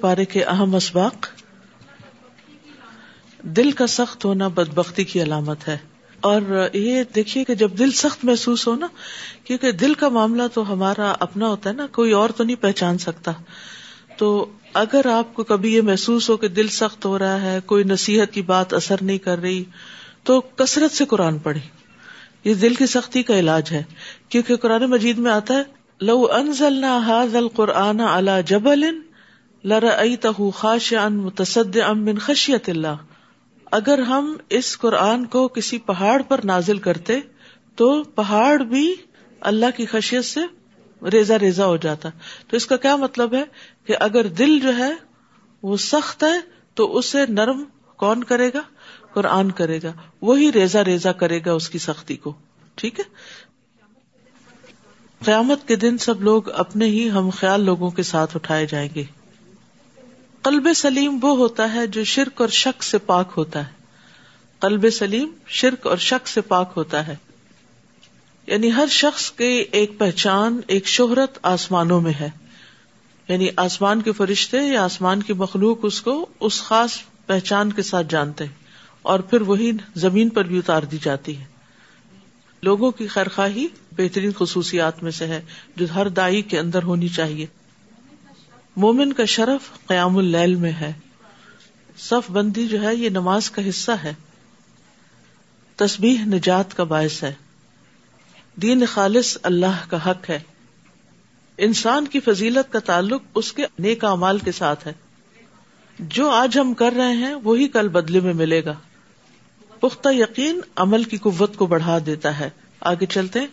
پارے کے اہم اسباق، دل کا سخت ہونا بدبختی کی علامت ہے۔ اور یہ دیکھیے کہ جب دل سخت محسوس ہو نا، کیونکہ دل کا معاملہ تو ہمارا اپنا ہوتا ہے نا، کوئی اور تو نہیں پہچان سکتا۔ تو اگر آپ کو کبھی یہ محسوس ہو کہ دل سخت ہو رہا ہے، کوئی نصیحت کی بات اثر نہیں کر رہی، تو کثرت سے قرآن پڑھے یہ دل کی سختی کا علاج ہے۔ کیونکہ قرآن مجید میں آتا ہے، لو انزلنا هذا القرآن على جبل لرأيته خاشعا متصدعا من خشية اللہ اگر ہم اس قرآن کو کسی پہاڑ پر نازل کرتے، تو پہاڑ بھی اللہ کی خشیت سے ریزا ریزا ہو جاتا۔ تو اس کا کیا مطلب ہے؟ کہ اگر دل جو ہے، وہ سخت ہے، تو اسے نرم کون کرے گا؟ قرآن کرے گا۔ وہی ریزا ریزا کرے گا اس کی سختی کو۔ ٹھیک ہے؟ قیامت کے دن سب لوگ اپنے ہی ہم خیال لوگوں کے ساتھ اٹھائے جائیں گے۔ قلب سلیم وہ ہوتا ہے جو شرک اور شک سے پاک ہوتا ہے۔ قلب سلیم شرک اور شک سے پاک ہوتا ہے۔ یعنی ہر شخص کی ایک پہچان، ایک شہرت آسمانوں میں ہے۔ یعنی آسمان کے فرشتے یا آسمان کی مخلوق اس کو اس خاص پہچان کے ساتھ جانتے ہیں اور پھر وہی زمین پر بھی اتار دی جاتی ہے۔ لوگوں کی خیرخواہی بہترین خصوصیات میں سے ہے جو ہر دائی کے اندر ہونی چاہیے۔ مومن کا شرف قیام اللیل میں ہے۔ صف بندی جو ہے، یہ نماز کا حصہ ہے۔ تسبیح نجات کا باعث ہے۔ دین خالص اللہ کا حق ہے۔ انسان کی فضیلت کا تعلق اس کے نیک امال کے ساتھ ہے۔ جو آج ہم کر رہے ہیں، وہی کل بدلے میں ملے گا۔ پختہ یقین عمل کی قوت کو بڑھا دیتا ہے۔ آگے چلتے ہیں۔